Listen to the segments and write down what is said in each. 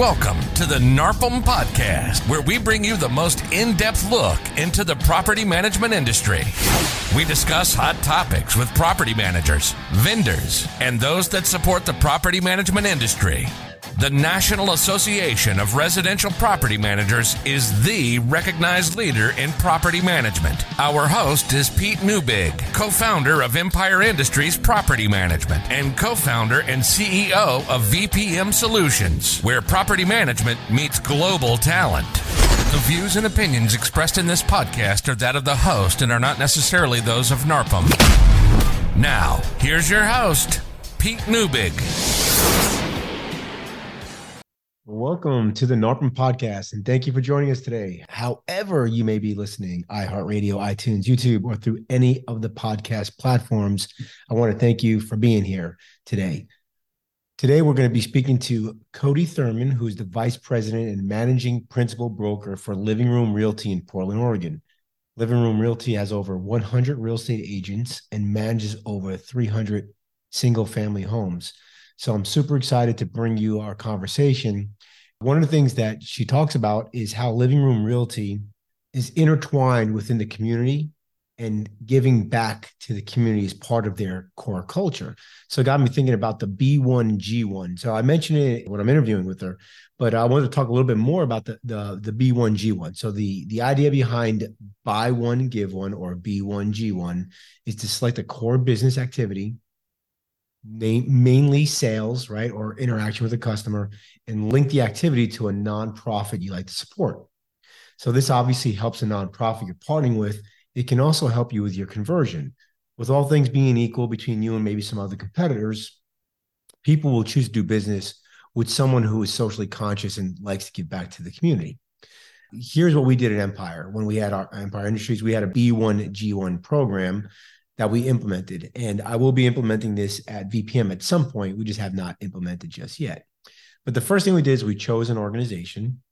Welcome to the NARPM Podcast, where we bring you the most in depth look into the property management industry. We discuss hot topics with property managers, vendors, and those that support the property management industry. The National Association of Residential Property Managers is the recognized leader in property management. Our host is Pete Neubig, co founder of Empire Industries Property Management and co founder and CEO of VPM Solutions, where property management meets global talent. The views and opinions expressed in this podcast are that of the host and are not necessarily those of NARPM. Now, here's your host, Pete Neubig. Welcome to the NARPM podcast, and thank you for joining us today. However, you may be listening, iHeartRadio, iTunes, YouTube, or through any of the podcast platforms, I want to thank you for being here today. Today, we're going to be speaking to Coty Thurman, who's the vice president and managing principal broker for Living Room Realty in Portland, Oregon. Living Room Realty has over 100 real estate agents and manages over 300 single family homes. So I'm super excited to bring you our conversation. One of the things that she talks about is how living room realty is intertwined within the community and giving back to the community is part of their core culture. So it got me thinking about the B1G1. So I mentioned it when I'm interviewing with her, but I wanted to talk a little bit more about the the, the B1G1. So the the idea behind buy one give one or B1G1 is to select a core business activity mainly sales, right, or interaction with the customer, and link the activity to a nonprofit you like to support. So this obviously helps a nonprofit you're partnering with. It can also help you with your conversion. With all things being equal between you and maybe some other competitors, people will choose to do business with someone who is socially conscious and likes to give back to the community. Here's what we did at Empire when we had our Empire Industries. We had a B1G1 program that we implemented. And I will be implementing this at VPM at some point. We just have not implemented just yet. But the first thing we did is we chose an organization.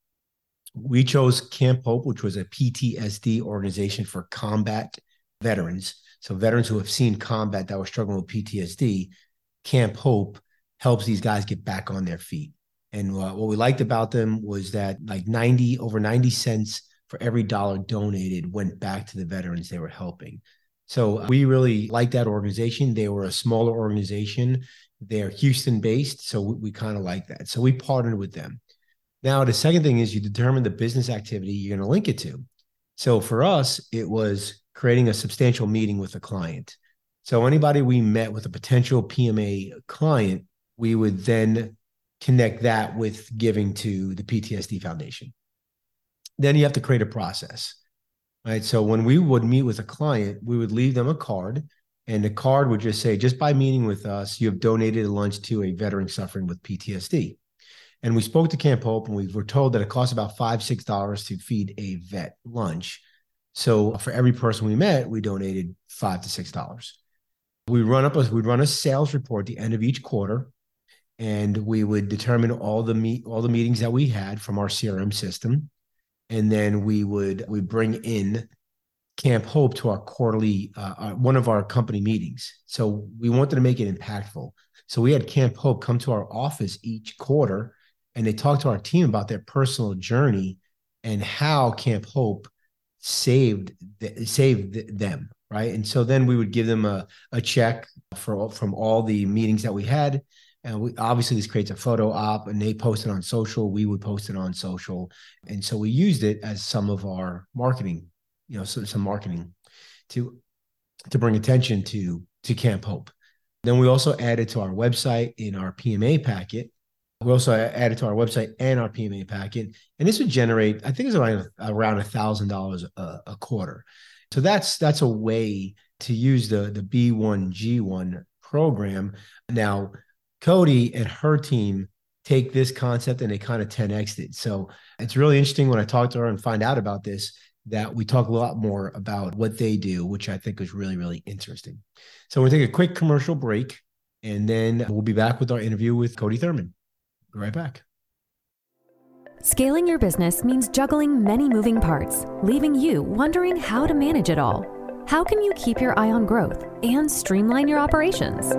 We chose Camp Hope, which was a PTSD organization for combat veterans. So, veterans who have seen combat that were struggling with PTSD, Camp Hope helps these guys get back on their feet. And uh, what we liked about them was that like 90, over 90 cents for every dollar donated went back to the veterans they were helping. So uh, we really like that organization. They were a smaller organization. They're Houston based. So we, we kind of like that. So we partnered with them. Now, the second thing is you determine the business activity you're going to link it to. So for us, it was creating a substantial meeting with a client. So anybody we met with a potential PMA client, we would then connect that with giving to the PTSD Foundation. Then you have to create a process right? So when we would meet with a client, we would leave them a card, and the card would just say, just by meeting with us, you have donated a lunch to a veteran suffering with PTSD. And we spoke to Camp Hope, and we were told that it costs about five, six dollars to feed a vet lunch. So for every person we met, we donated five to six dollars. We run up a we'd run a sales report at the end of each quarter, and we would determine all the meet all the meetings that we had from our CRM system and then we would we bring in Camp Hope to our quarterly uh, our, uh, one of our company meetings. So we wanted to make it impactful. So we had Camp Hope come to our office each quarter, and they talked to our team about their personal journey and how Camp Hope saved saved them right and so then we would give them a, a check for from all the meetings that we had and we, obviously, this creates a photo op, and they post it on social. We would post it on social, and so we used it as some of our marketing, you know, some, some marketing to to bring attention to to Camp Hope. Then we also added to our website in our PMA packet. We also added to our website and our PMA packet, and this would generate, I think, it's around around a thousand dollars a quarter. So that's that's a way to use the the B1G1 program. Now, Coty and her team take this concept and they kind of 10x it. So it's really interesting when I talk to her and find out about this that we talk a lot more about what they do, which I think is really, really interesting. So we'll take a quick commercial break and then we'll be back with our interview with Coty Thurman. Be right back. Scaling your business means juggling many moving parts, leaving you wondering how to manage it all. How can you keep your eye on growth and streamline your operations?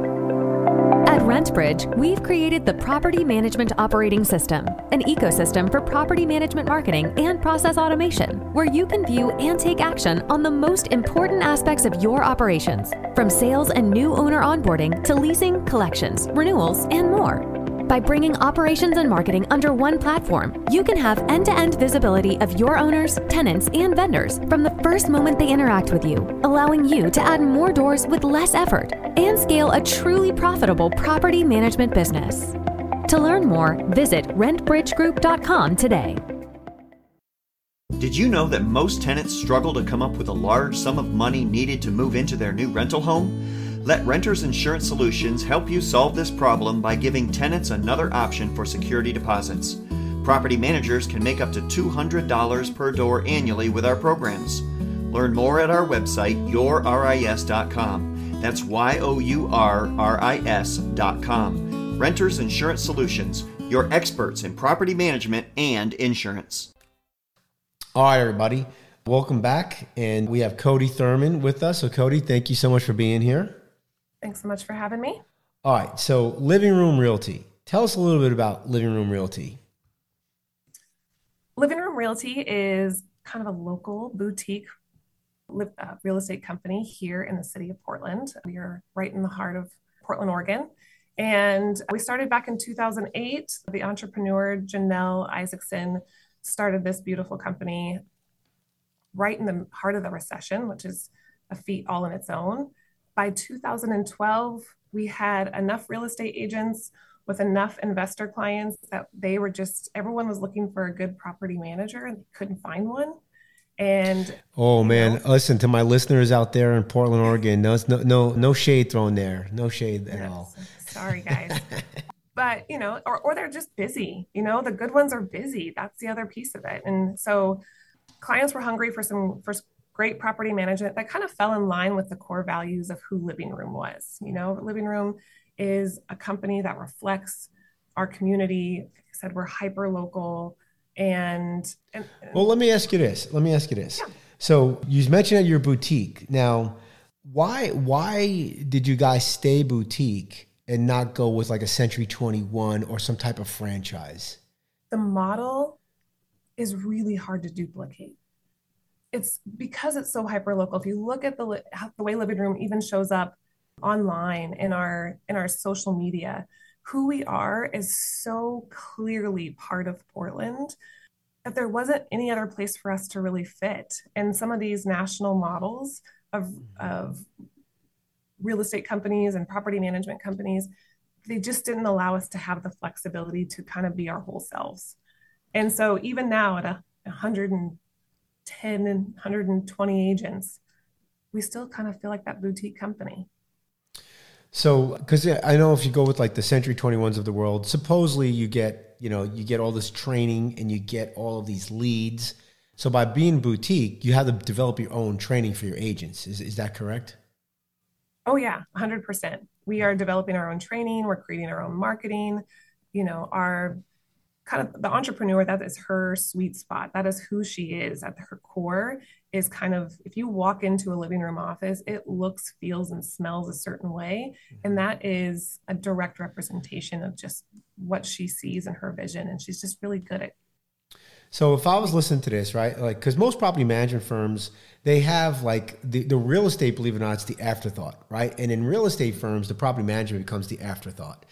RentBridge, we've created the Property Management Operating System, an ecosystem for property management marketing and process automation, where you can view and take action on the most important aspects of your operations, from sales and new owner onboarding to leasing, collections, renewals, and more. By bringing operations and marketing under one platform, you can have end to end visibility of your owners, tenants, and vendors from the first moment they interact with you, allowing you to add more doors with less effort and scale a truly profitable property management business. To learn more, visit rentbridgegroup.com today. Did you know that most tenants struggle to come up with a large sum of money needed to move into their new rental home? Let Renters Insurance Solutions help you solve this problem by giving tenants another option for security deposits. Property managers can make up to $200 per door annually with our programs. Learn more at our website, yourris.com. That's Y O U R R I S.com. Renters Insurance Solutions, your experts in property management and insurance. All right, everybody. Welcome back. And we have Coty Thurman with us. So, Coty, thank you so much for being here. Thanks so much for having me. All right. So, Living Room Realty. Tell us a little bit about Living Room Realty. Living Room Realty is kind of a local boutique uh, real estate company here in the city of Portland. We are right in the heart of Portland, Oregon. And we started back in 2008. The entrepreneur Janelle Isaacson started this beautiful company right in the heart of the recession, which is a feat all in its own by 2012, we had enough real estate agents with enough investor clients that they were just everyone was looking for a good property manager and they couldn't find one. And oh man, know, listen to my listeners out there in Portland, Oregon. No, no, no, no shade thrown there. No shade at all. Sorry, guys. but you know, or or they're just busy. You know, the good ones are busy. That's the other piece of it. And so, clients were hungry for some for great property management that kind of fell in line with the core values of who Living Room was. You know, Living Room is a company that reflects our community. Like I said, we're hyper local. And, and, well, let me ask you this. Let me ask you this. Yeah. So you mentioned at your boutique. Now, why why did you guys stay boutique and not go with like a Century 21 or some type of franchise? The model is really hard to duplicate it's because it's so hyper local. If you look at the the way living room even shows up online in our in our social media, who we are is so clearly part of Portland that there wasn't any other place for us to really fit. And some of these national models of mm-hmm. of real estate companies and property management companies, they just didn't allow us to have the flexibility to kind of be our whole selves. And so even now at a 100 and 10 and 120 agents, we still kind of feel like that boutique company. So, because I know if you go with like the Century 21s of the world, supposedly you get, you know, you get all this training and you get all of these leads. So by being boutique, you have to develop your own training for your agents. Is, is that correct? Oh yeah, 100%. We are developing our own training. We're creating our own marketing. You know, our kind of the entrepreneur that is her sweet spot that is who she is at her core is kind of if you walk into a living room office it looks feels and smells a certain way and mm-hmm. that is a direct representation of just what she sees in her vision and she's just really good at so if I was listening to this, right, like because most property management firms they have like the, the real estate, believe it or not, it's the afterthought, right? And in real estate firms, the property management becomes the afterthought.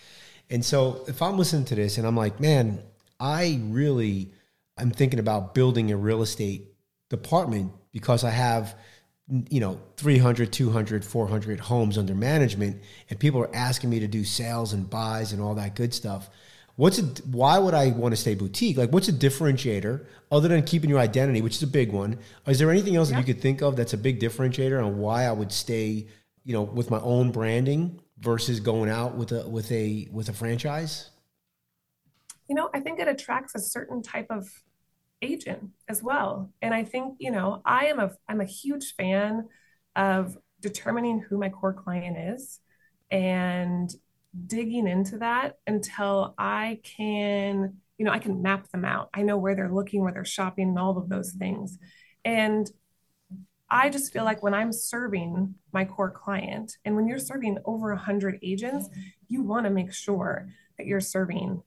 And so if I'm listening to this and I'm like, man, I really am thinking about building a real estate department because I have you know 300 200 400 homes under management and people are asking me to do sales and buys and all that good stuff. What's it why would i want to stay boutique? Like what's a differentiator other than keeping your identity which is a big one? Is there anything else yeah. that you could think of that's a big differentiator on why i would stay you know with my own branding versus going out with a with a with a franchise you know, I think it attracts a certain type of agent as well. And I think, you know, I am a I'm a huge fan of determining who my core client is and digging into that until I can, you know, I can map them out. I know where they're looking, where they're shopping, and all of those things. And I just feel like when I'm serving my core client, and when you're serving over 100 agents, you want to make sure that you're serving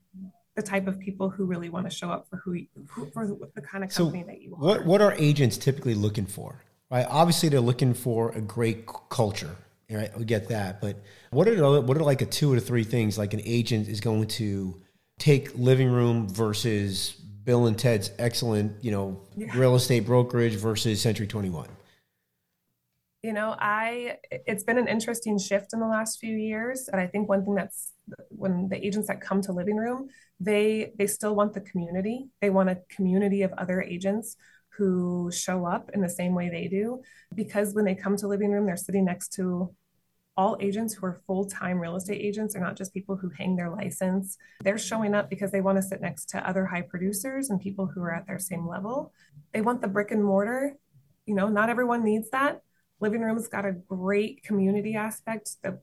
the type of people who really want to show up for who, you, for the kind of company so that you are. What what are agents typically looking for? Right, obviously they're looking for a great culture. Right, we get that, but what are what are like a two or three things like an agent is going to take living room versus Bill and Ted's excellent, you know, yeah. real estate brokerage versus Century Twenty One? You know, I it's been an interesting shift in the last few years, and I think one thing that's when the agents that come to living room, they they still want the community. They want a community of other agents who show up in the same way they do because when they come to living room, they're sitting next to all agents who are full-time real estate agents are not just people who hang their license. They're showing up because they want to sit next to other high producers and people who are at their same level. They want the brick and mortar. You know, not everyone needs that. Living room's got a great community aspect. The,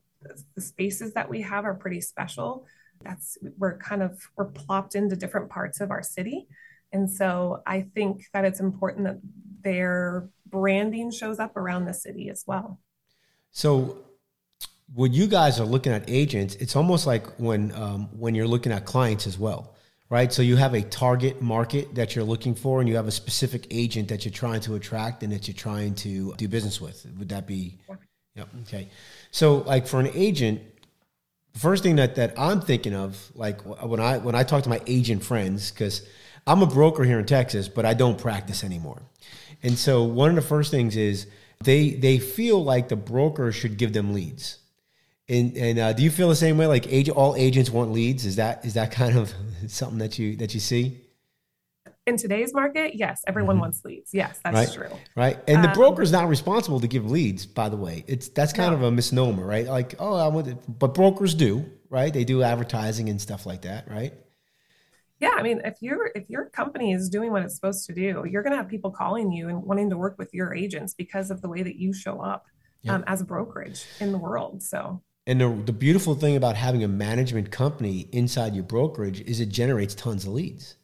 the spaces that we have are pretty special. That's we're kind of we're plopped into different parts of our city. And so I think that it's important that their branding shows up around the city as well. So when you guys are looking at agents, it's almost like when um, when you're looking at clients as well, right? So you have a target market that you're looking for, and you have a specific agent that you're trying to attract and that you're trying to do business with. Would that be? Yeah. Yep. Okay. So, like for an agent, the first thing that that I'm thinking of, like when I when I talk to my agent friends, because I'm a broker here in Texas, but I don't practice anymore, and so one of the first things is they they feel like the broker should give them leads and and uh, do you feel the same way? Like age, all agents want leads. Is that is that kind of something that you that you see? In today's market, yes, everyone mm-hmm. wants leads. Yes, that's right? true. Right, and the um, broker is not responsible to give leads. By the way, it's that's kind no. of a misnomer, right? Like, oh, I want, it. but brokers do, right? They do advertising and stuff like that, right? Yeah, I mean, if your if your company is doing what it's supposed to do, you're going to have people calling you and wanting to work with your agents because of the way that you show up um, as a brokerage in the world. So and the, the beautiful thing about having a management company inside your brokerage is it generates tons of leads,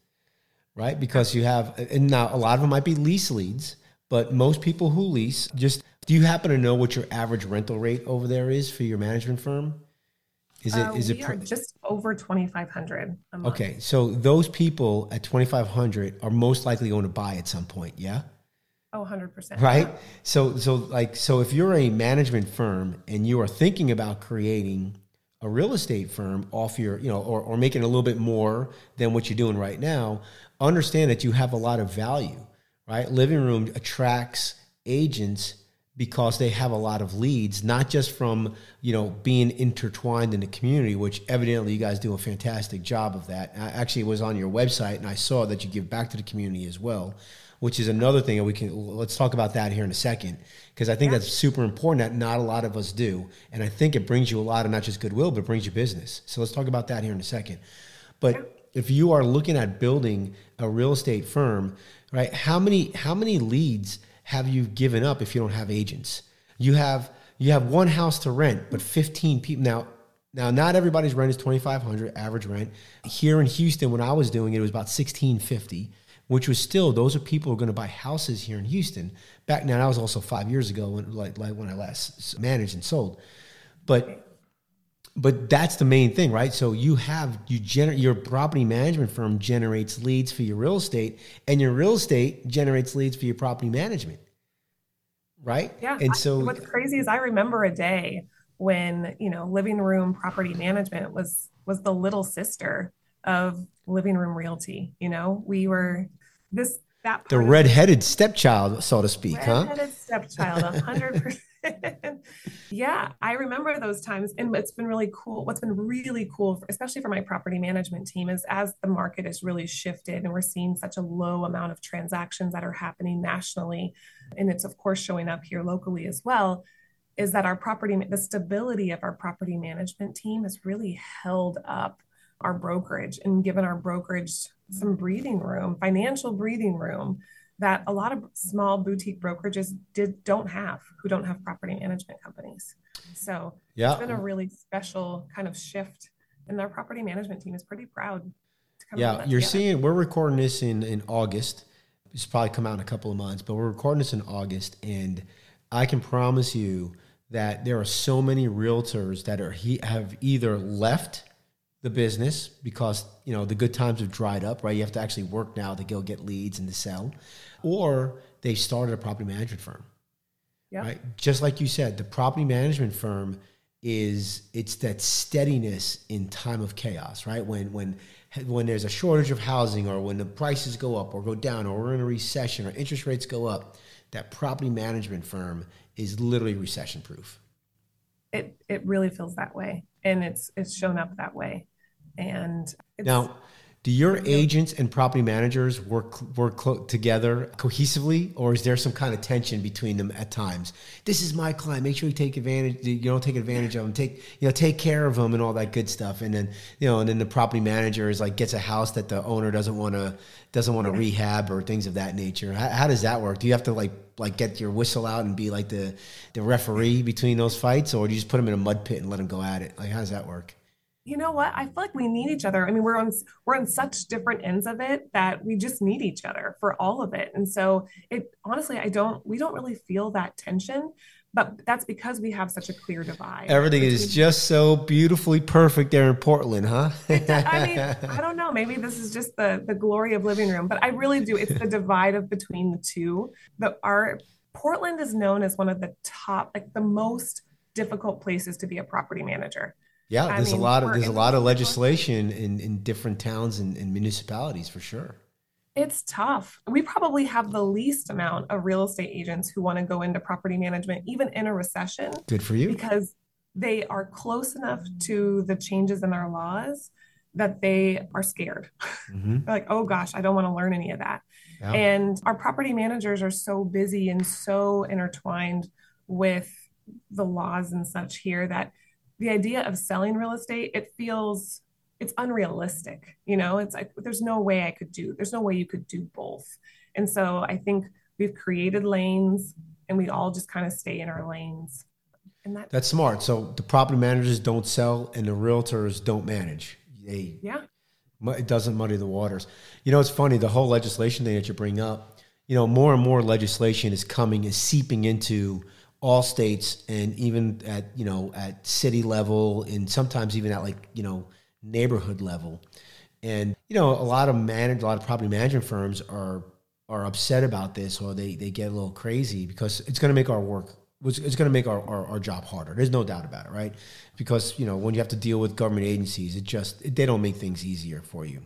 right? Because you have, and now a lot of them might be lease leads, but most people who lease just, do you happen to know what your average rental rate over there is for your management firm? Is it, uh, is it pr- just over 2500 Okay. So those people at 2500 are most likely going to buy at some point. Yeah. Oh, 100%. Right? So so like so if you're a management firm and you are thinking about creating a real estate firm off your, you know, or, or making a little bit more than what you're doing right now, understand that you have a lot of value, right? Living Room attracts agents because they have a lot of leads, not just from, you know, being intertwined in the community, which evidently you guys do a fantastic job of that. I actually was on your website and I saw that you give back to the community as well which is another thing that we can let's talk about that here in a second because I think yeah. that's super important that not a lot of us do, and I think it brings you a lot of not just goodwill, but it brings you business. So let's talk about that here in a second. But yeah. if you are looking at building a real estate firm, right? How many how many leads have you given up if you don't have agents? You have you have one house to rent, but 15 people now. Now, not everybody's rent is 2,500 average rent. Here in Houston, when I was doing it, it was about 1650 which was still those are people who are going to buy houses here in Houston. Back now, that was also five years ago when like, like when I last managed and sold, but but that's the main thing, right? So you have you generate your property management firm generates leads for your real estate, and your real estate generates leads for your property management, right? Yeah. And so what's crazy is I remember a day when you know living room property management was was the little sister of living room realty. You know, we were this that the redheaded stepchild, so to speak, redheaded huh? Redheaded stepchild, hundred percent. Yeah, I remember those times, and it's been really cool. What's been really cool, especially for my property management team, is as the market has really shifted, and we're seeing such a low amount of transactions that are happening nationally, and it's of course showing up here locally as well. Is that our property, the stability of our property management team has really held up our brokerage and given our brokerage some breathing room, financial breathing room that a lot of small boutique brokerages did don't have who don't have property management companies. So yeah. it's been a really special kind of shift and our property management team is pretty proud yeah, you're together. seeing we're recording this in in August. It's probably come out in a couple of months, but we're recording this in August, and I can promise you that there are so many realtors that are he have either left the business because you know the good times have dried up, right? You have to actually work now to go get leads and to sell, or they started a property management firm. Yeah. Right. Just like you said, the property management firm is it's that steadiness in time of chaos, right? When when when there's a shortage of housing or when the prices go up or go down or we're in a recession or interest rates go up, that property management firm is literally recession proof. It it really feels that way, and it's it's shown up that way, and now do your agents and property managers work work together cohesively, or is there some kind of tension between them at times? This is my client. Make sure you take advantage. You don't take advantage of them. Take you know take care of them and all that good stuff. And then you know, and then the property manager is like gets a house that the owner doesn't want to doesn't want to rehab or things of that nature. How, how does that work? Do you have to like like get your whistle out and be like the the referee between those fights, or do you just put them in a mud pit and let them go at it? Like how does that work? You know what? I feel like we need each other. I mean we're on we're on such different ends of it that we just need each other for all of it. And so it honestly i don't we don't really feel that tension but that's because we have such a clear divide. Everything is just so beautifully perfect there in portland huh? I mean i don't know. Maybe this is just the the glory of living room but i really do. It's the divide of between the two. The our portland is known as one of the top like the most difficult places to be a property manager yeah, I there's mean, a lot of there's a lot of legislation in in different towns and, and municipalities for sure. It's tough. We probably have the least amount of real estate agents who want to go into property management, even in a recession. Good for you. Because they are close enough to the changes in our laws that they are scared. Mm-hmm. like, oh gosh, I don't want to learn any of that. Yeah. And our property managers are so busy and so intertwined with the laws and such here that the idea of selling real estate, it feels it's unrealistic. You know, it's like there's no way I could do, there's no way you could do both. And so I think we've created lanes and we all just kind of stay in our lanes. And that, that's smart. So the property managers don't sell and the realtors don't manage. They, yeah. It doesn't muddy the waters. You know, it's funny, the whole legislation thing that you bring up, you know, more and more legislation is coming, is seeping into all states and even at you know at city level and sometimes even at like you know neighborhood level. And you know a lot of manage a lot of property management firms are are upset about this or they they get a little crazy because it's going to make our work it's going to make our, our, our, job harder. There's no doubt about it right? Because you know when you have to deal with government agencies it just they don't make things easier for you.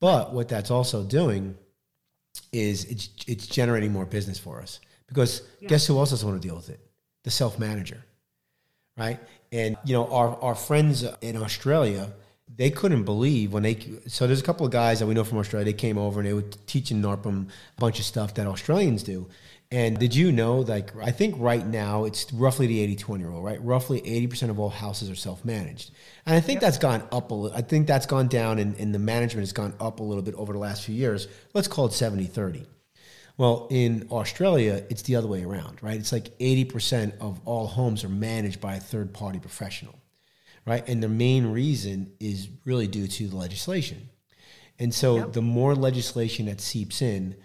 But what that's also doing is it's it's generating more business for us because yeah. guess who else doesn't want to deal with it? The self manager, right? And you know, our our friends in Australia, they couldn't believe when they. So there's a couple of guys that we know from Australia. They came over and they were teaching NARPM a bunch of stuff that Australians do. And did you know, like, I think right now it's roughly the 80 20 rule, right? Roughly 80% of all houses are self managed. And I think yep. that's gone up a little. I think that's gone down and, and the management has gone up a little bit over the last few years. Let's call it 70 30. Well, in Australia, it's the other way around, right? It's like 80% of all homes are managed by a third party professional, right? And the main reason is really due to the legislation. And so yep. the more legislation that seeps in,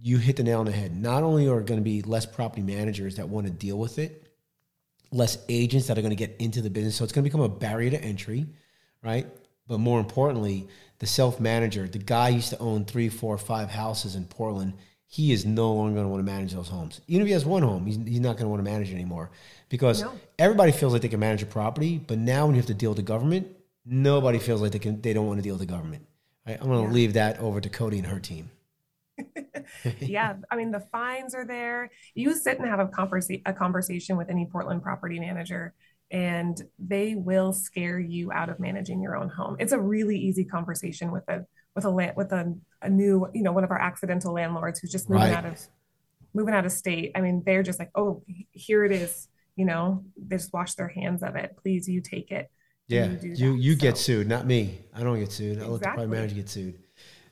you hit the nail on the head. Not only are going to be less property managers that want to deal with it, less agents that are going to get into the business. So it's going to become a barrier to entry, right? But more importantly, the self manager, the guy used to own three, four, five houses in Portland he is no longer going to want to manage those homes. Even if he has one home, he's, he's not going to want to manage it anymore because no. everybody feels like they can manage a property. But now when you have to deal with the government, nobody feels like they can. They don't want to deal with the government. Right? I'm going to yeah. leave that over to Coty and her team. yeah, I mean the fines are there. You sit and have a, conversa- a conversation with any Portland property manager, and they will scare you out of managing your own home. It's a really easy conversation with a with a land with a, a new you know one of our accidental landlords who's just moving right. out of moving out of state. I mean they're just like oh here it is you know they just wash their hands of it. Please you take it. Yeah. you you, you so, get sued not me. I don't get sued. I let the property manager get sued.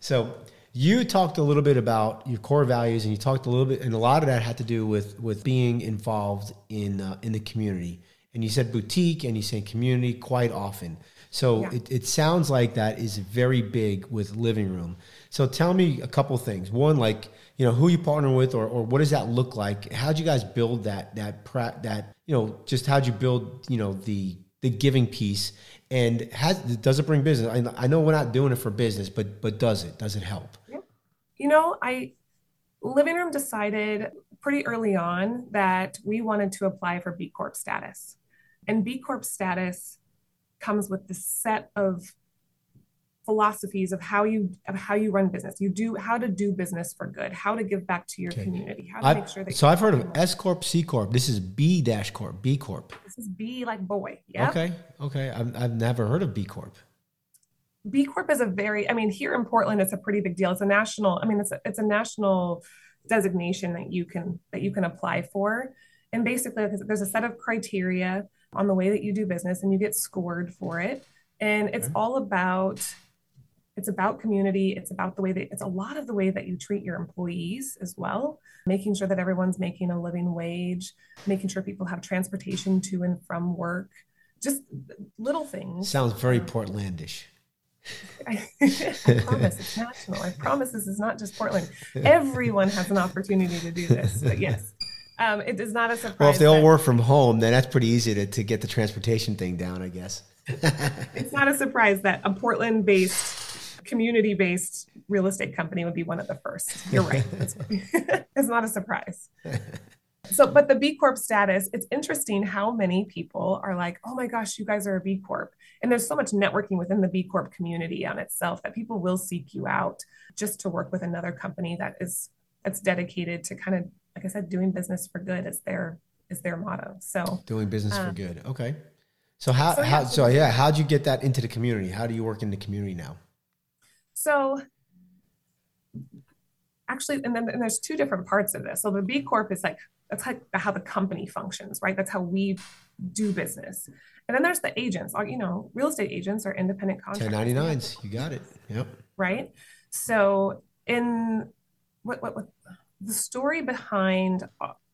So you talked a little bit about your core values and you talked a little bit and a lot of that had to do with with being involved in uh, in the community. And you said boutique and you said community quite often So Yeah. it, it sounds like that is very big with living room. So tell me a couple things. One, like you know, who you partner with, or, or what does that look like? How'd you guys build that that pra- that you know, just how'd you build you know the the giving piece, and has does it bring business? I, I know we're not doing it for business, but but does it? Does it help? You know, I Living Room decided pretty early on that we wanted to apply for B Corp status. And B Corp status comes with the set of philosophies of how you of how you run business. You do how to do business for good, how to give back to your Okay. community, how to I, make sure that so I've heard of S corp, C corp. This is B dash corp, B corp. this is B like boy. Yeah. Okay, okay. I've, I've never heard of B corp. B Corp is a very, I mean, here in Portland, it's a pretty big deal. It's a national, I mean, it's a, it's a national designation that you can that you can apply for. And basically, there's a set of criteria on the way that you do business, and you get scored for it. And it's Okay. all about it's about community. It's about the way that it's a lot of the way that you treat your employees as well, making sure that everyone's making a living wage, making sure people have transportation to and from work, just little things. Sounds very Portlandish. I, I promise it's national. I promise this is not just Portland. Everyone has an opportunity to do this. But yes, um, it is not a surprise. Well, if they all work from home, then that's pretty easy to, to get the transportation thing down, I guess. it's not a surprise that a Portland-based, community-based real estate company would be one of the first. You're right. It's, it's not a surprise. So, but the B Corp status, it's interesting how many people are like, oh my gosh, you guys are a B Corp. And there's so much networking within the B Corp community on itself that people will seek you out just to work with another company that is that's dedicated to kind of, like I said, doing business for good is their is their motto. So Doing business for Um, good. Okay. So how, so how yeah. so yeah, how'd you get that into the community? How do you work in the community now? So actually, and then and there's two different parts of this. So the B Corp is like that's like how the company functions, right? That's how we do business. And then there's the agents. You know, real estate agents are independent contractors. 1099s. You got it. Yep. right? So in what what, what the story behind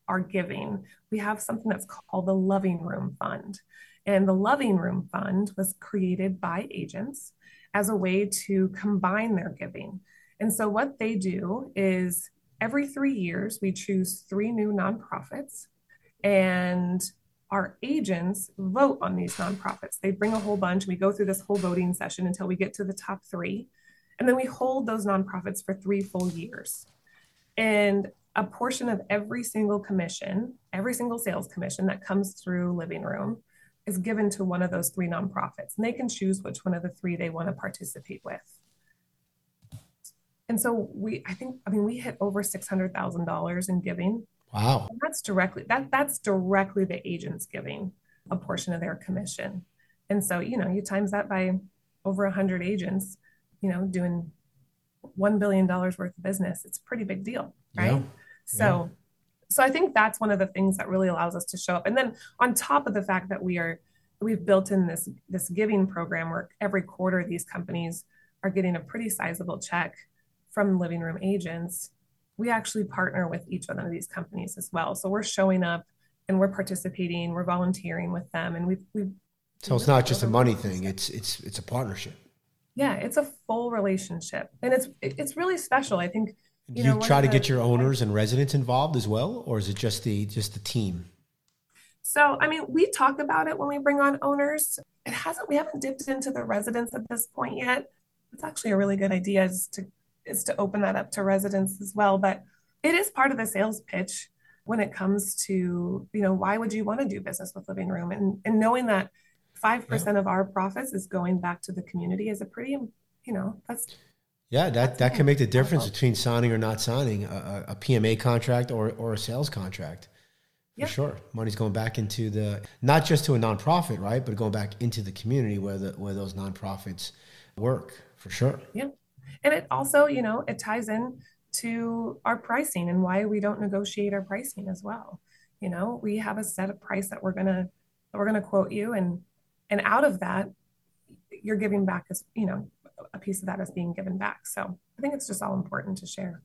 our giving, we have something that's called the Loving Room Fund. And the Loving Room Fund was created by agents as a way to combine their giving. And so what they do is every 3 years we choose 3 new nonprofits and our agents vote on these nonprofits. They bring a whole bunch. We go through this whole voting session until we get to the top 3. And then we hold those nonprofits for three full years. And a portion of every single commission, every single sales commission that comes through Living Room is given to one of those three nonprofits. And they can choose which one of the three they want to participate with. And so we, I think, I mean, we hit over $600,000 in giving. Wow. And that's directly, that that's directly the agents giving a portion of their commission. And so, you know, you times that by over 100 agents, you know, doing $1 billion worth of business, it's a pretty big deal, right? Yeah. So, so I think that's one of the things that really allows us to show up. And then on top of the fact that we are, we've built in this, this giving program where every quarter these companies are getting a pretty sizable check from living room agents. We actually partner with each one of these companies as well. So we're showing up and we're participating, we're volunteering with them. And we've, we've So it's not just a money thing. It's it's it's a partnership. Yeah, it's a full relationship and it's, it's really special. I think, Do You you, know, try to the- get your owners and residents involved as well, or is it just the just the team? So, I mean, we talk about it when we bring on owners. It hasn't, we haven't dipped into the residents at this point yet. It's actually a really good idea is to is to open that up to residents as well. But it is part of the sales pitch when it comes to, you know, why would you want to do business with Living Room? And and knowing that five percent of our profits is going back to the community is a pretty, you know, that's Yeah, that, that can make the difference between signing or not signing a, a PMA contract or, or a sales contract. For Yeah. sure. Money's going back into the, not just to a nonprofit, right? But going back into the community where the, where those nonprofits work for sure. Yeah. And it also, you know, it ties in to our pricing and why we don't negotiate our pricing as well. You know, we have a set of price that we're gonna that we're gonna quote you and and out of that, you're giving back as, you know, a piece of that is being given back. So I think it's just all important to share.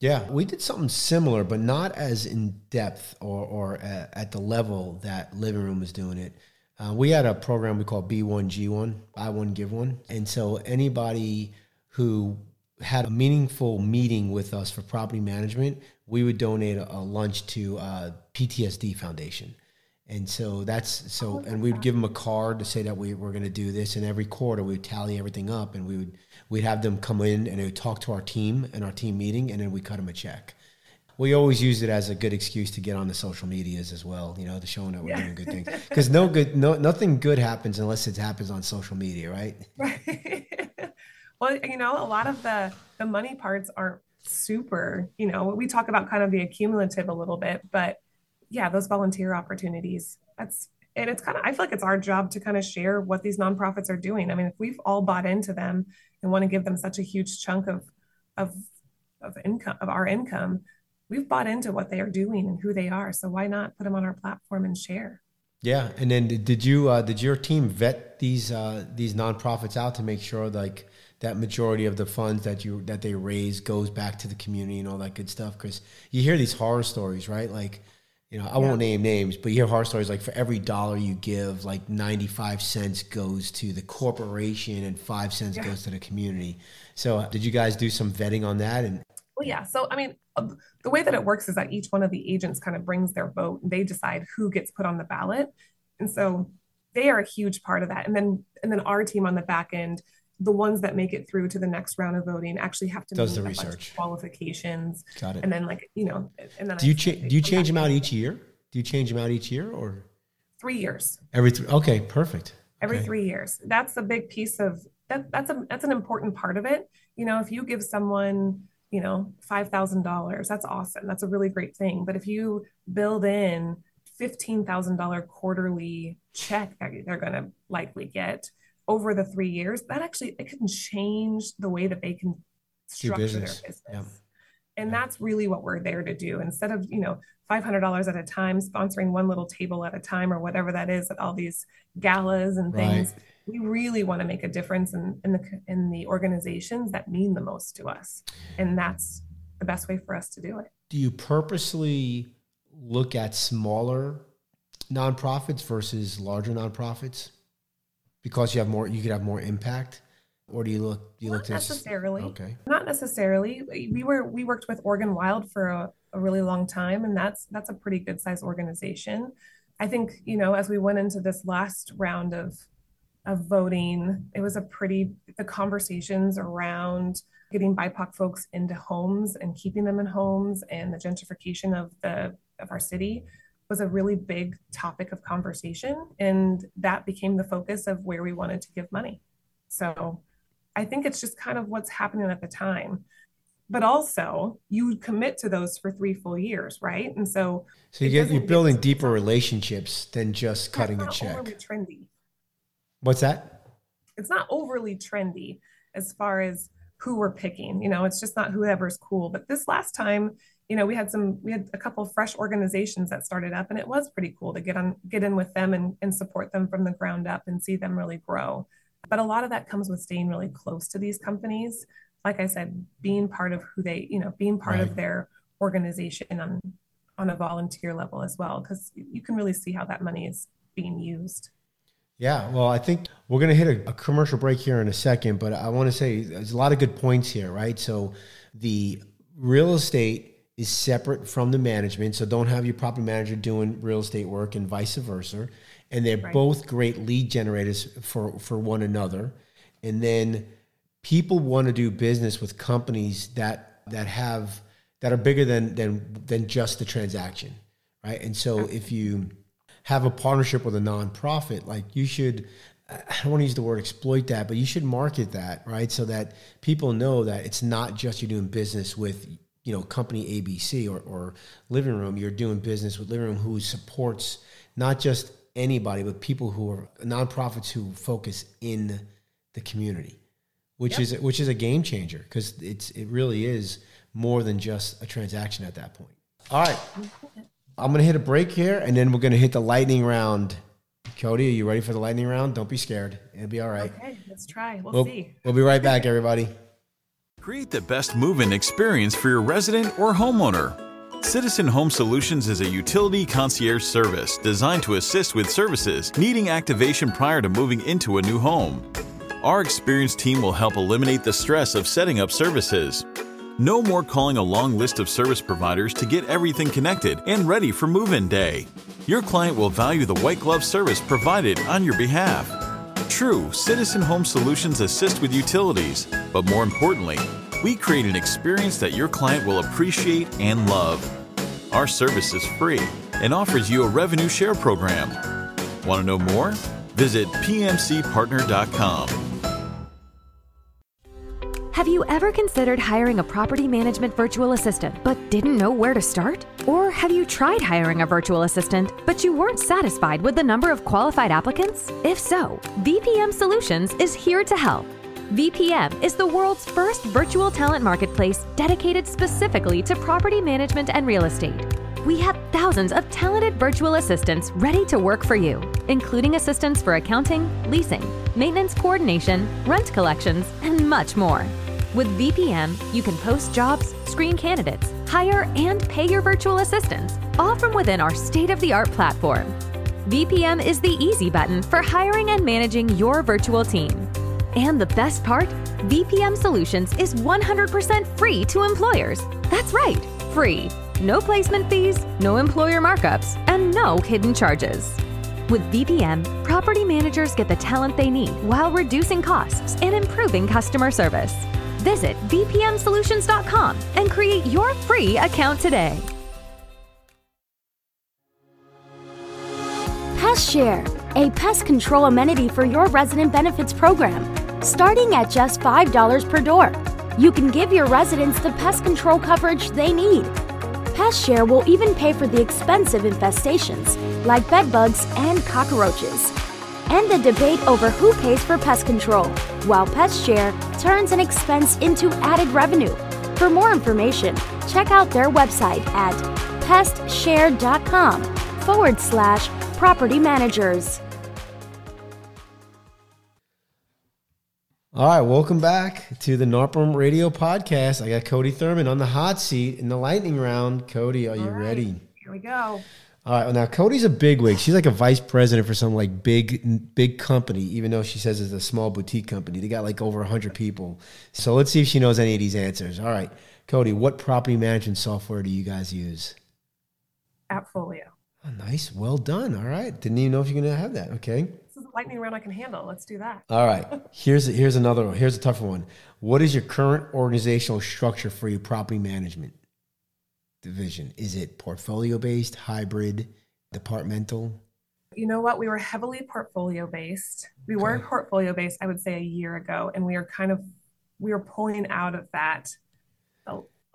Yeah, we did something similar, but not as in depth or, or at the level that Living Room is doing it. Uh, we had a program we call B1G1, buy one, give one. And so anybody who had a meaningful meeting with us for property management, we would donate a, a lunch to uh, PTSD Foundation. And so that's so, oh and we'd give them a card to say that we were going to do this. And every quarter we would tally everything up, and we would we'd have them come in and they would talk to our team in our team meeting, and then we cut them a check. We always use it as a good excuse to get on the social medias as well, you know, to showing that we're yeah. doing good things. Because no good, no nothing good happens unless it happens on social media, right? Right. well, you know, a lot of the the money parts aren't super. You know, we talk about kind of the accumulative a little bit, but yeah, those volunteer opportunities. That's and it's kind of I feel like it's our job to kind of share what these nonprofits are doing. I mean, if we've all bought into them and want to give them such a huge chunk of of of income of our income, we've bought into what they are doing and who they are. So why not put them on our platform and share? Yeah, and then did you uh, did your team vet these uh, these nonprofits out to make sure like that majority of the funds that you that they raise goes back to the community and all that good stuff? Because you hear these horror stories, right? Like you know, I yeah. won't name names, but you hear horror stories like for every dollar you give, like 95 cents goes to the corporation and five cents yeah. goes to the community. So, did you guys do some vetting on that? And well, yeah. So, I mean, uh, the way that it works is that each one of the agents kind of brings their vote and they decide who gets put on the ballot. And so they are a huge part of that. And then, and then our team on the back end the ones that make it through to the next round of voting actually have to does the research qualifications. Got it. And then like you know, and then do you cha- do you change them out each year? Do you change them out each year or three years? Every three. Okay, perfect. Every okay. three years. That's a big piece of that. That's a that's an important part of it. You know, if you give someone you know five thousand dollars, that's awesome. That's a really great thing. But if you build in fifteen thousand dollar quarterly check that they're going to likely get over the three years, that actually it can change the way that they can structure business. their business. Yeah. And yeah. that's really what we're there to do. Instead of, you know, $500 at a time, sponsoring one little table at a time or whatever that is at all these galas and things, right. we really want to make a difference in, in the in the organizations that mean the most to us. And that's the best way for us to do it. Do you purposely look at smaller nonprofits versus larger nonprofits? Because you have more you could have more impact? Or do you look do you not look necessarily. okay. Not necessarily. We were we worked with oregon wild for a, a really long time and that's that's a pretty good size organization. I think you know as we went into this last round of of voting it was a pretty the conversations around getting bipoc folks into homes and keeping them in homes and the gentrification of the of our city was a really big topic of conversation. And that became the focus of where we wanted to give money. So I think it's just kind of what's happening at the time. But also, you commit to those for three full years, right? And so, so you get you're building deeper relationships than just cutting a check. Overly trendy. What's that? It's not overly trendy as far as who we're picking. You know, it's just not whoever's cool. But this last time, you know, we had some, we had a couple of fresh organizations that started up, and it was pretty cool to get on, get in with them and, and support them from the ground up and see them really grow. But a lot of that comes with staying really close to these companies. Like I said, being part of who they, you know, being part right. of their organization on on a volunteer level as well, because you can really see how that money is being used. Yeah, well, I think we're going to hit a, a, commercial break here in a second, but I want to say there's a lot of good points here, right? So the real estate is separate from the management. So don't have your property manager doing real estate work and vice versa. And they're right. both great lead generators for, for one another. And then people want to do business with companies that that have that are bigger than than than just the transaction. Right. And so if you have a partnership with a nonprofit, like you should I don't want to use the word exploit that, but you should market that, right? So that people know that it's not just you're doing business with you know company ABC or, or Living Room, you're doing business with Living Room who supports not just anybody, but people who are nonprofits who focus in the community, which yep. is which is a game changer because it's it really is more than just a transaction at that point. All right, I'm gonna hit a break here, and then we're gonna hit the lightning round. Coty, are you ready for the lightning round? Don't be scared. It'll be all right. Okay, let's try. We'll, we'll see. We'll be right back, everybody. Create the best move in experience for your resident or homeowner. Citizen Home Solutions is a utility concierge service designed to assist with services needing activation prior to moving into a new home. Our experienced team will help eliminate the stress of setting up services. No more calling a long list of service providers to get everything connected and ready for move in day. Your client will value the white glove service provided on your behalf. True, Citizen Home Solutions assist with utilities, but more importantly, we create an experience that your client will appreciate and love. Our service is free and offers you a revenue share program. Want to know more? Visit pmcpartner.com. Have you ever considered hiring a property management virtual assistant but didn't know where to start? Or have you tried hiring a virtual assistant but you weren't satisfied with the number of qualified applicants? If so, VPM Solutions is here to help. VPM is the world's first virtual talent marketplace dedicated specifically to property management and real estate. We have thousands of talented virtual assistants ready to work for you, including assistants for accounting, leasing, maintenance coordination, rent collections, and much more. With VPM, you can post jobs, screen candidates, hire, and pay your virtual assistants, all from within our state of the art platform. VPM is the easy button for hiring and managing your virtual team. And the best part? VPM Solutions is 100% free to employers. That's right, free. No placement fees, no employer markups, and no hidden charges. With VPM, property managers get the talent they need while reducing costs and improving customer service. Visit VPMSolutions.com and create your free account today. Pest Share, a pest control amenity for your resident benefits program, starting at just $5 per door. You can give your residents the pest control coverage they need. Pest Share will even pay for the expensive infestations like bedbugs and cockroaches. And the debate over who pays for pest control, while Pest Share turns an expense into added revenue. For more information, check out their website at pestshare.com forward slash property managers. All right, welcome back to the NARPM Radio Podcast. I got Coty Thurman on the hot seat in the lightning round. Coty, are you right, ready? Here we go. All right. Well, now Coty's a bigwig. She's like a vice president for some like big, big company, even though she says it's a small boutique company. They got like over hundred people. So let's see if she knows any of these answers. All right, Coty, what property management software do you guys use? Appfolio. Oh, nice. Well done. All right. Didn't even know if you're gonna have that. Okay. This is a lightning round I can handle. Let's do that. All right. Here's here's another one. Here's a tougher one. What is your current organizational structure for your property management division? Is it portfolio based, hybrid, departmental? You know what? We were heavily portfolio based. We were Okay. portfolio based, I would say, a year ago, and we are kind of we are pulling out of that.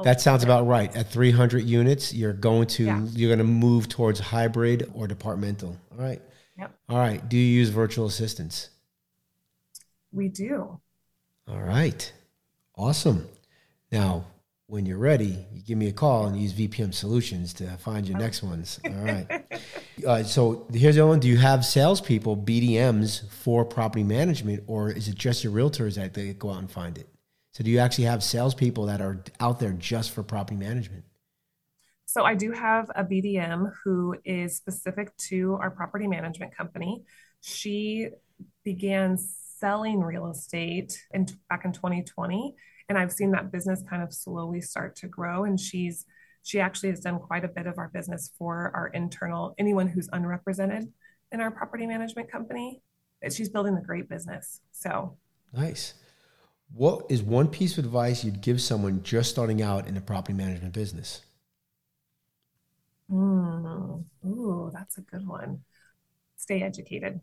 That sounds about right. At 300 units, you're going to Yeah. you're going to move towards hybrid or departmental. All right. Yep. All right. Do you use virtual assistants? We do. All right. Awesome. Now, when you're ready, you give me a call and use VPM Solutions to find your next ones. All right. Uh, so here's the other one. Do you have salespeople, BDMs, for property management, or is it just your realtors that they go out and find it? So do you actually have salespeople that are out there just for property management? So I do have a BDM who is specific to our property management company. She began selling real estate in back in 2020, and I've seen that business kind of slowly start to grow. And she's she actually has done quite a bit of our business for our internal anyone who's unrepresented in our property management company. She's building a great business. So Nice. What is one piece of advice you'd give someone just starting out in the property management business? Mm, ooh, that's a good one. Stay educated.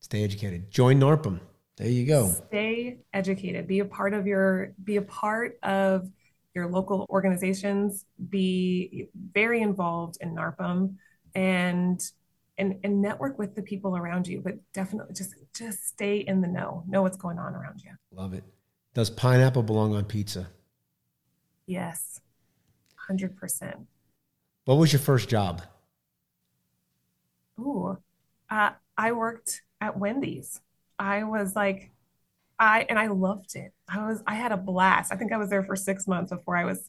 Stay educated. Join NARPM. There you go. Stay educated. Be a part of your be a part of your local organizations. Be very involved in NARPM and and and network with the people around you. But definitely just just stay in the know. Know what's going on around you. Love it. Does pineapple belong on pizza? Yes, hundred percent. What was your first job? Ooh, uh, I worked at Wendy's. I was like, I and I loved it. I was I had a blast. I think I was there for six months before I was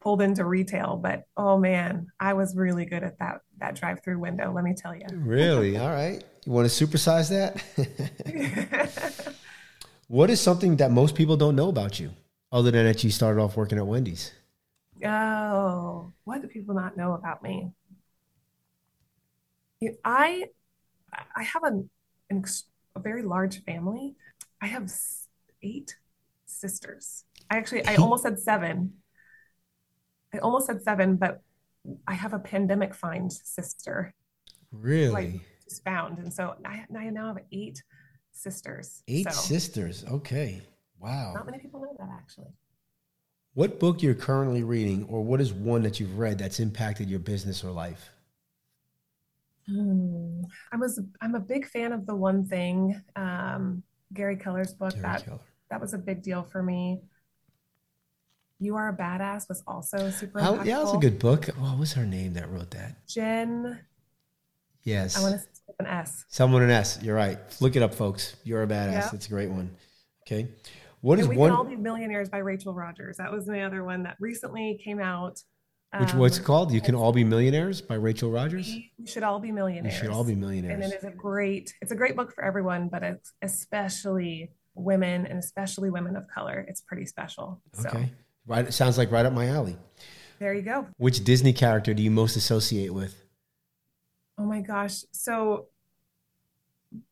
pulled into retail, but oh man, I was really good at that that drive-through window. Let me tell you. Really? All right. You want to supersize that? what is something that most people don't know about you, other than that you started off working at Wendy's? Oh, what do people not know about me? I I have a, an ex- a very large family. I have eight sisters. I actually I almost said seven. I almost said seven, but I have a pandemic find sister Really? like just found, and so I, I now have eight sisters. Eight So sisters. Okay. Wow. Not many people know that actually. What book you're currently reading, or what is one that you've read that's impacted your business or life? Hmm. I was I'm a big fan of the one thing, um, Gary Keller's book. Gary that Keller. that was a big deal for me. You Are a Badass was also super How- yeah, that was a good book. What was her name that wrote that? Jen, Yes. I want to an S. Someone an S. You're right. Look it up, folks. You're a badass. Yeah. That's a great one. Okay. What is And we one? can all be millionaires by Rachel Rogers. That was the other one that recently came out. which what's it Um, called? You can all be millionaires by Rachel Rogers. We we should all be millionaires. You should all be millionaires. And it is a great, it's a great book for everyone, but it's especially women and especially women of color. It's pretty special. So Okay. Right. It sounds like right up my alley. there you go. Which Disney character do you most associate with? Oh my gosh. So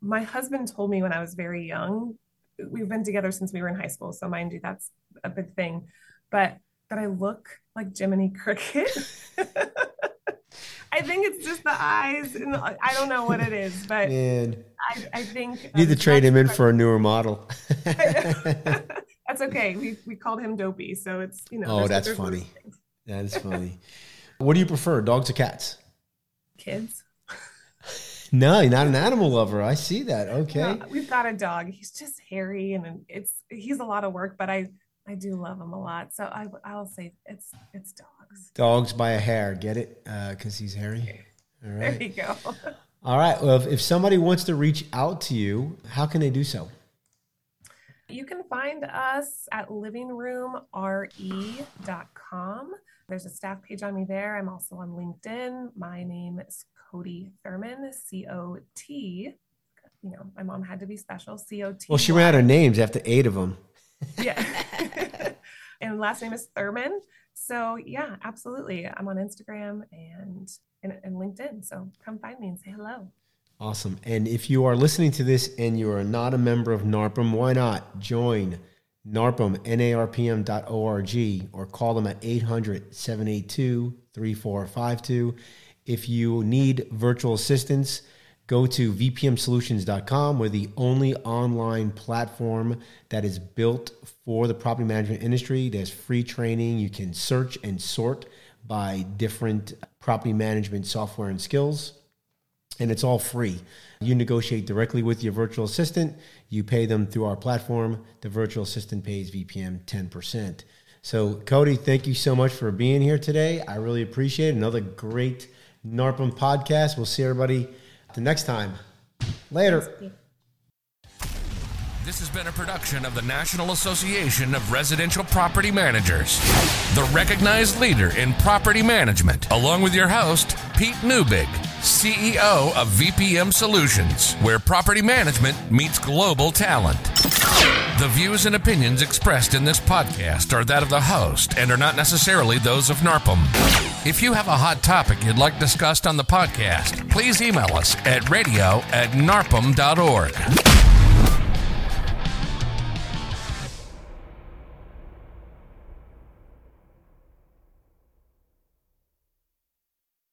my husband told me when I was very young, we've been together since we were in high school, so mind you, that's a big thing. But that I look like Jiminy Cricket. I think it's just the eyes, and the- I don't know what it is, but And I, I think you need to um, trade him in for a newer model. That's okay. We we called him Dopey, so it's you know. Oh, that's funny. that is funny. What do you prefer, dogs or cats? Kids. No, you're not an animal lover. I see that. Okay. No, we've got a dog. He's just hairy and it's he's a lot of work, but I I do love him a lot. So I I'll say it's it's dogs. Dogs by a hair. Get it? Uh, because he's hairy. All There you go. All right. Well, if, if somebody wants to reach out to you, how can they do so? You can find us at livingroomre.com. There's a staff page on me there. I'm also on LinkedIn. My name is Coty Thurman, C O T. You know, my mom had to be special, C O T. Well, she ran out of names after eight of them. Yeah. and last name is Thurman. So yeah, absolutely. I'm on Instagram and, and and LinkedIn. So come find me and say hello. Awesome. And if you are listening to this and you are not a member of NARPM, why not join NARPM, N-A-R-P-M.org, or call them at 800-782-3452. If you need virtual assistance, go to vpmsolutions.com. We're the only online platform that is built for the property management industry. There's free training. You can search and sort by different property management software and skills and it's all free. You negotiate directly with your virtual assistant. You pay them through our platform. The virtual assistant pays VPM 10%. So, Coty, thank you so much for being here today. I really appreciate it. Another great NARPM podcast. We'll see everybody the next time. Later. This has been a production of the National Association of Residential Property Managers, the recognized leader in property management, along with your host, Pete Neubig, CEO of VPM Solutions, where property management meets global talent. The views and opinions expressed in this podcast are that of the host and are not necessarily those of NARPM. If you have a hot topic you'd like discussed on the podcast, please email us at radio at narpm.org.